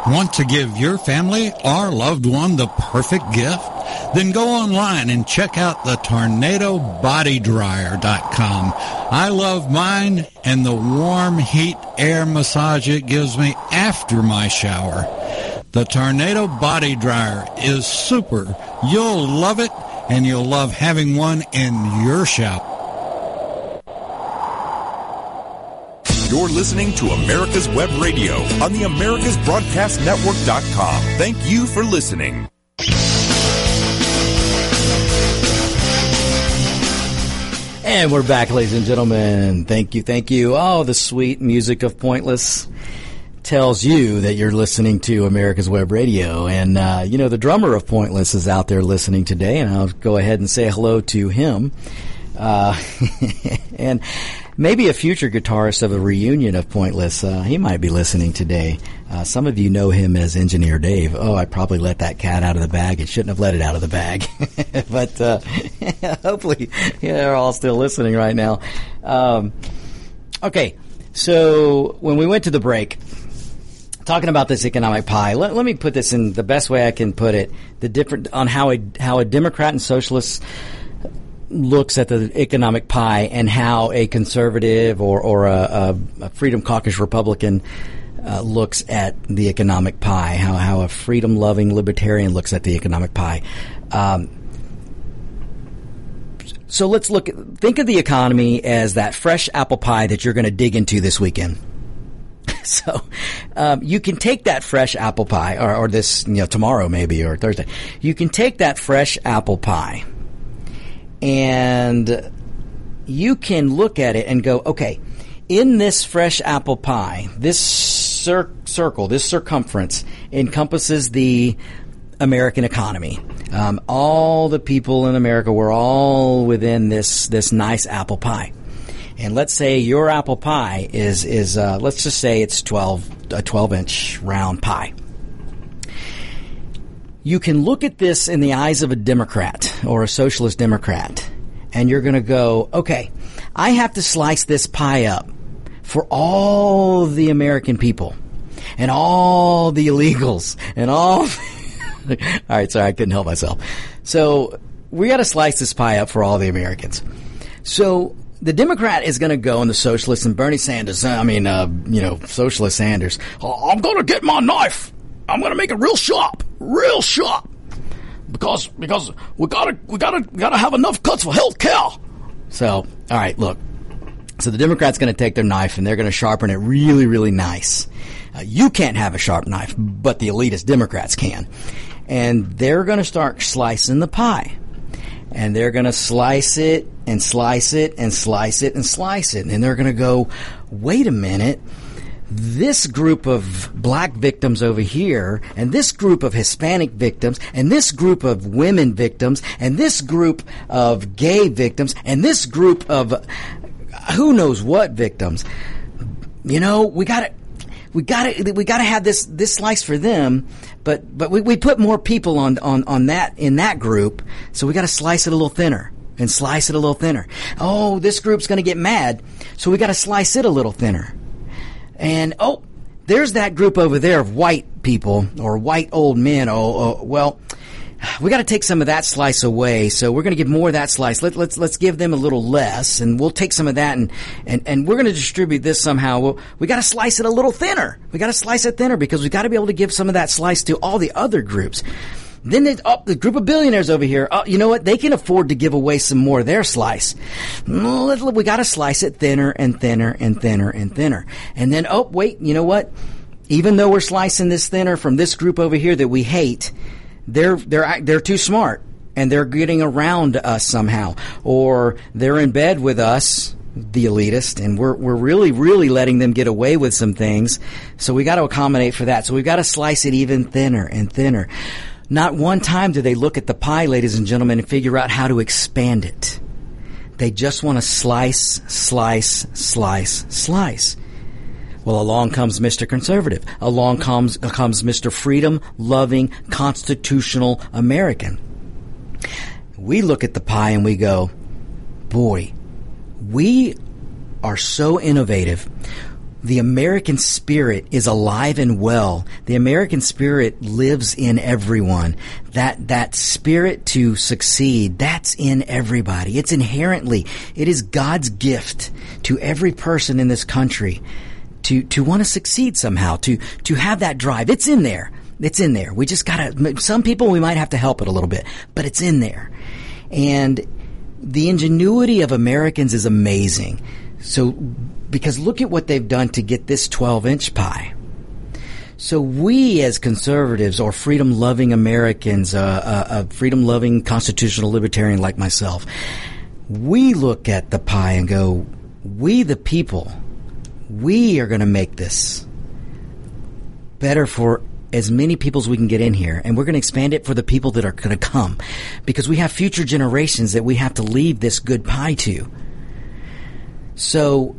Want to give your family or loved one the perfect gift? Then go online and check out the tornadobodydryer.com. I love mine and the warm heat air massage it gives me after my shower. The Tornado Body Dryer is super. You'll love it and you'll love having one in your shower. You're listening to America's Web Radio on the AmericasBroadcastNetwork.com. Thank you for listening. And we're back, ladies and gentlemen. Thank you, thank you. Oh, the sweet music of Pointless tells you that you're listening to America's Web Radio. And, uh, you know, the drummer of Pointless is out there listening today, and I'll go ahead and say hello to him. Uh, and maybe a future guitarist of a reunion of Pointless. Uh, he might be listening today. Uh, some of you know him as Engineer Dave. Oh, I probably let that cat out of the bag. It shouldn't have let it out of the bag. but uh, hopefully yeah, they're all still listening right now. Um, okay, so when we went to the break, talking about this economic pie, let, let me put this in the best way I can put it. The different on how a how a Democrat and socialist looks at the economic pie and how a conservative or, or a, a, a Freedom Caucus Republican uh, looks at the economic pie, how, how a freedom loving libertarian looks at the economic pie. Um, so let's look, think of the economy as that fresh apple pie that you're going to dig into this weekend. so um, you can take that fresh apple pie, or, or this, you know, tomorrow maybe, or Thursday. You can take that fresh apple pie and you can look at it and go, okay, in this fresh apple pie, this cir- circle, this circumference encompasses the American economy. Um, all the people in America were all within this this nice apple pie. And let's say your apple pie is is uh, let's just say it's twelve a twelve inch round pie you can look at this in the eyes of a Democrat or a socialist Democrat, and you're going to go, okay, I have to slice this pie up for all the American people and all the illegals and all. all right, sorry, I couldn't help myself. So we got to slice this pie up for all the Americans. So the Democrat is going to go, and the socialist and Bernie Sanders, I mean, uh, you know, socialist Sanders, I'm going to get my knife I'm going to make it real sharp, real sharp, because because we gotta we gotta gotta have enough cuts for health care. So, all right, look. So the Democrats going to take their knife and they're going to sharpen it really, really nice. Uh, you can't have a sharp knife, but the elitist Democrats can, and they're going to start slicing the pie. And they're going to slice it and slice it and slice it and slice it. And they're going to go, wait a minute this group of black victims over here, and this group of Hispanic victims, and this group of women victims, and this group of gay victims, and this group of who knows what victims. You know, we got to we got to we got to have this this slice for them, but but we, we put more people on on on that in that group, so we got to slice it a little thinner and slice it a little thinner. Oh, this group's going to get mad, so we got to slice it a little thinner. And oh, there's that group over there of white people or white old men. Oh, oh well, we got to take some of that slice away. So we're going to give more of that slice. Let, let's let's give them a little less, and we'll take some of that and and, and we're going to distribute this somehow. Well, we got to slice it a little thinner. We got to slice it thinner because we got to be able to give some of that slice to all the other groups. Then they, oh, the group of billionaires over here, oh, you know what? They can afford to give away some more of their slice. We got to slice it thinner and thinner and thinner and thinner. And then, oh, wait, you know what? Even though we're slicing this thinner from this group over here that we hate, they're they're they're too smart and they're getting around us somehow, or they're in bed with us, the elitist, and we're we're really really letting them get away with some things. So we got to accommodate for that. So we've got to slice it even thinner and thinner. Not one time do they look at the pie, ladies and gentlemen, and figure out how to expand it. They just want to slice, slice, slice, slice. Well, along comes Mr. Conservative. Along comes, comes Mr. Freedom loving, constitutional American. We look at the pie and we go, boy, we are so innovative. The American spirit is alive and well. The American spirit lives in everyone. That, that spirit to succeed, that's in everybody. It's inherently, it is God's gift to every person in this country to to want to succeed somehow, to to have that drive. It's in there. It's in there. We just gotta. Some people we might have to help it a little bit, but it's in there. And the ingenuity of Americans is amazing. So, because look at what they've done to get this 12 inch pie. So we, as conservatives or freedom-loving Americans, uh, uh, uh, freedom-loving constitutional libertarian like myself, we look at the pie and go, "We, the people, we are going to make this better for as many people as we can get in here, and we're going to expand it for the people that are going to come, because we have future generations that we have to leave this good pie to. So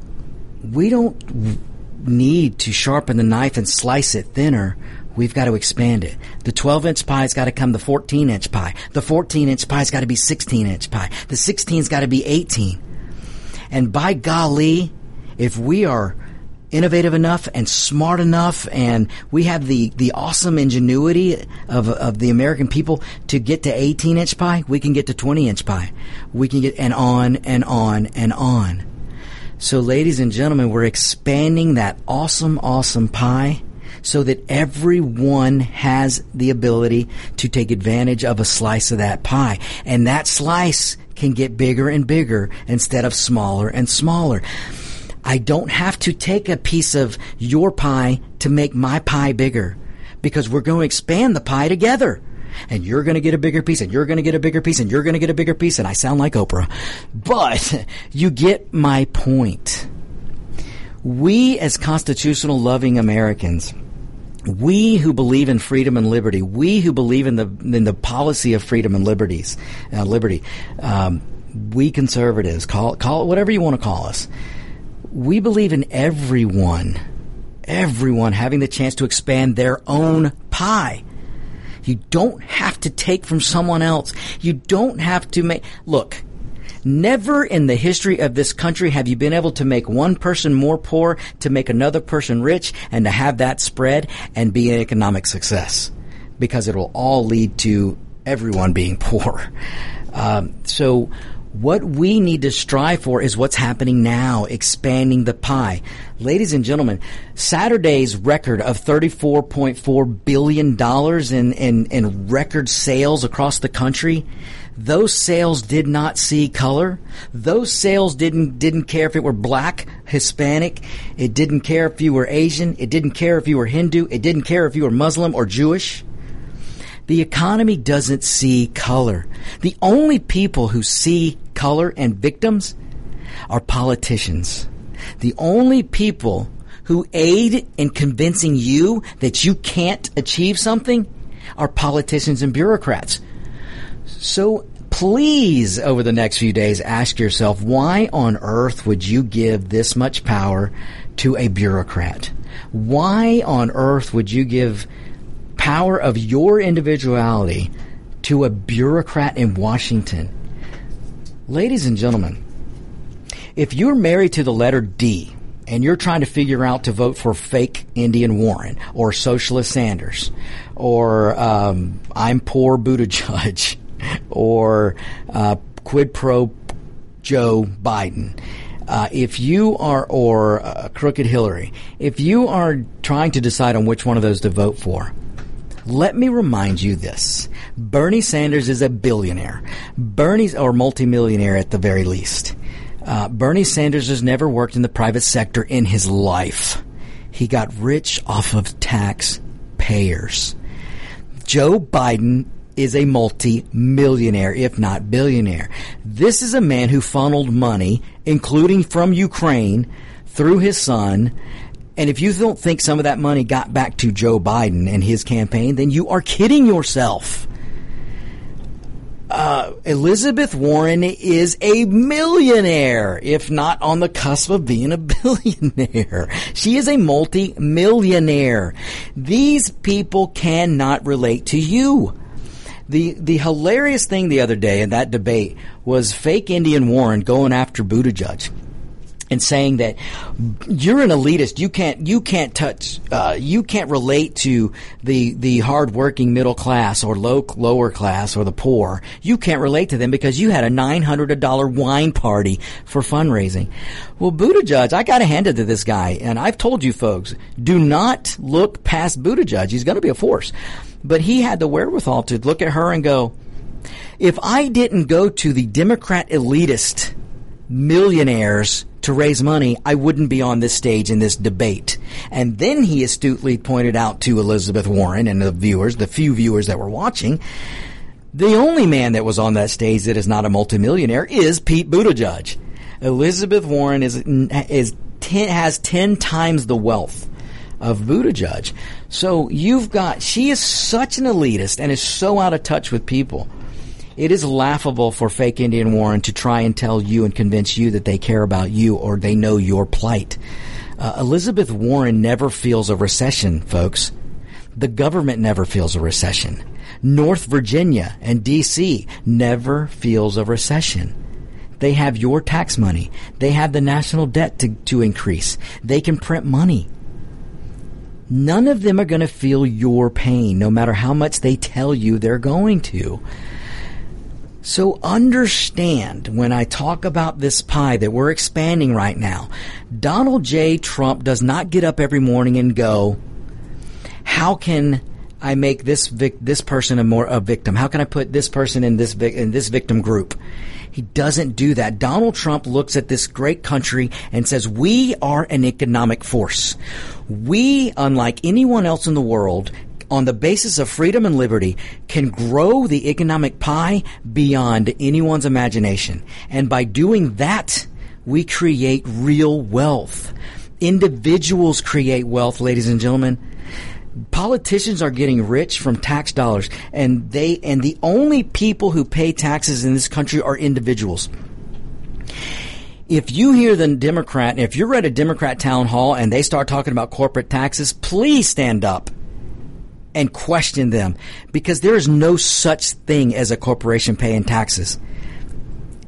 we don't need to sharpen the knife and slice it thinner. We've got to expand it. The 12 inch pie's got to come the 14 inch pie. The 14 inch pie's got to be 16 inch pie. The 16's got to be 18. And by golly, if we are innovative enough and smart enough and we have the, the awesome ingenuity of, of the American people to get to 18 inch pie, we can get to 20 inch pie. We can get and on and on and on. So ladies and gentlemen, we're expanding that awesome, awesome pie so that everyone has the ability to take advantage of a slice of that pie. And that slice can get bigger and bigger instead of smaller and smaller. I don't have to take a piece of your pie to make my pie bigger because we're going to expand the pie together. And you're going to get a bigger piece, and you're going to get a bigger piece, and you're going to get a bigger piece, and I sound like Oprah. But you get my point. We, as constitutional loving Americans, we who believe in freedom and liberty, we who believe in the in the policy of freedom and liberties, uh, liberty, um, we conservatives call call it whatever you want to call us we believe in everyone, everyone having the chance to expand their own pie. You don't have to take from someone else. You don't have to make, look, Never in the history of this country have you been able to make one person more poor, to make another person rich, and to have that spread and be an economic success. Because it will all lead to everyone being poor. Um, so what we need to strive for is what's happening now, expanding the pie. Ladies and gentlemen, Saturday's record of $34.4 billion in, in, in record sales across the country, those sales did not see color. Those sales didn't, didn't care if it were black, Hispanic. It didn't care if you were Asian. It didn't care if you were Hindu. It didn't care if you were Muslim or Jewish. The economy doesn't see color. The only people who see color and victims are politicians. The only people who aid in convincing you that you can't achieve something are politicians and bureaucrats. So please, over the next few days, ask yourself, why on earth would you give this much power to a bureaucrat? Why on earth would you give power of your individuality to a bureaucrat in Washington? Ladies and gentlemen, if you're married to the letter D and you're trying to figure out to vote for fake Indian Warren or Socialist Sanders or um, I'm poor Buddha Judge or uh, quid pro Joe Biden, uh, if you are, or uh, crooked Hillary, if you are trying to decide on which one of those to vote for, let me remind you this. Bernie Sanders is a billionaire. Bernie's, or multimillionaire at the very least. Uh, Bernie Sanders has never worked in the private sector in his life. He got rich off of taxpayers. Joe Biden is a multi-millionaire, if not billionaire. This is a man who funneled money, including from Ukraine, through his son. And if you don't think some of that money got back to Joe Biden and his campaign, then you are kidding yourself. Uh, Elizabeth Warren is a millionaire, if not on the cusp of being a billionaire. She is a multi-millionaire. These people cannot relate to you. The the hilarious thing the other day in that debate was fake Indian Warren going after Buttigieg and saying that you're an elitist. You can't you can't touch uh, you can't relate to the the hardworking middle class or low lower class or the poor. You can't relate to them because you had a nine hundred dollar wine party for fundraising. Well, Buttigieg, I got to hand it to this guy, and I've told you folks, do not look past Buttigieg. He's going to be a force. But he had the wherewithal to look at her and go, if I didn't go to the Democrat elitist millionaires to raise money, I wouldn't be on this stage in this debate. And then he astutely pointed out to Elizabeth Warren and the viewers, the few viewers that were watching, the only man that was on that stage that is not a multimillionaire is Pete Buttigieg. Elizabeth Warren is is ten, has ten times the wealth of Buttigieg. So you've got, she is such an elitist and is so out of touch with people. It is laughable for fake Indian Warren to try and tell you and convince you that they care about you or they know your plight. Uh, Elizabeth Warren never feels a recession, folks. The government never feels a recession. North Virginia and DC never feels a recession. They have your tax money. They have the national debt to, to increase. They can print money none of them are going to feel your pain, no matter how much they tell you they're going to. So understand when I talk about this pie that we're expanding right now, Donald J. Trump does not get up every morning and go, how can I make this vic- this person a more a victim? How can I put this person in this vic- in this victim group? He doesn't do that. Donald Trump looks at this great country and says, we are an economic force. We, unlike anyone else in the world, on the basis of freedom and liberty, can grow the economic pie beyond anyone's imagination. And by doing that, we create real wealth. Individuals create wealth, ladies and gentlemen politicians are getting rich from tax dollars and they and the only people who pay taxes in this country are individuals if you hear the Democrat, if you're at a Democrat town hall and they start talking about corporate taxes, please stand up and question them because there is no such thing as a corporation paying taxes.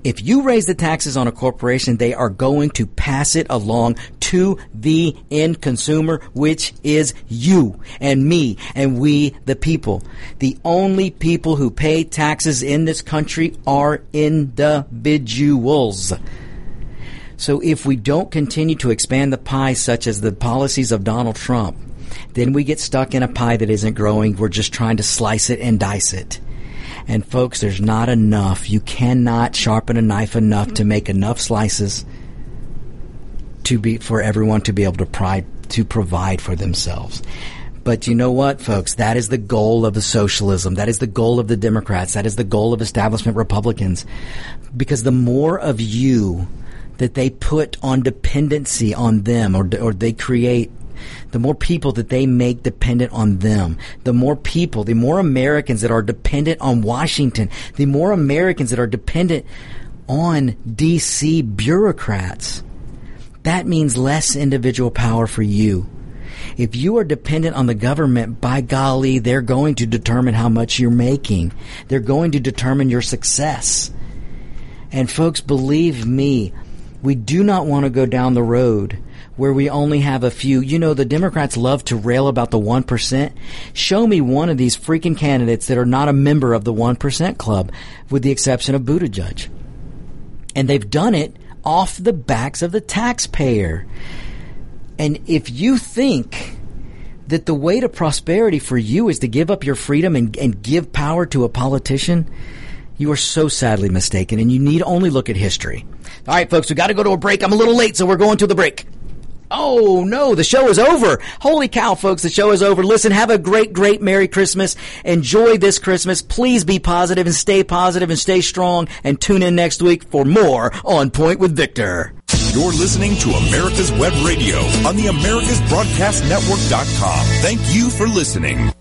If you raise the taxes on a corporation, they are going to pass it along to the end consumer, which is you and me and we, the people. The only people who pay taxes in this country are individuals. So if we don't continue to expand the pie, such as the policies of Donald Trump, then we get stuck in a pie that isn't growing. We're just trying to slice it and dice it. And folks, there's not enough. You cannot sharpen a knife enough to make enough slices to be for everyone to be able to pride to provide for themselves. But you know what, folks? That is the goal of the socialism. That is the goal of the Democrats. That is the goal of establishment Republicans. Because the more of you that they put on dependency on them or, or they create the more people that they make dependent on them, the more people, the more Americans that are dependent on Washington, the more Americans that are dependent on DC bureaucrats, that means less individual power for you. If you are dependent on the government, by golly, they're going to determine how much you're making. They're going to determine your success. And folks, believe me, we do not want to go down the road where we only have a few. You know, the Democrats love to rail about the 1%. Show me one of these freaking candidates that are not a member of the 1% club, with the exception of Buttigieg. And they've done it off the backs of the taxpayer. And if you think that the way to prosperity for you is to give up your freedom and, and give power to a politician, you are so sadly mistaken, and you need only look at history. All right, folks, we got to go to a break. I'm a little late, so we're going to the break. Oh no, the show is over. Holy cow, folks, the show is over. Listen, have a great, great Merry Christmas. Enjoy this Christmas. Please be positive and stay positive and stay strong and tune in next week for more On Point with Victor. You're listening to America's Web Radio on the AmericasBroadcastNetwork.com. Thank you for listening.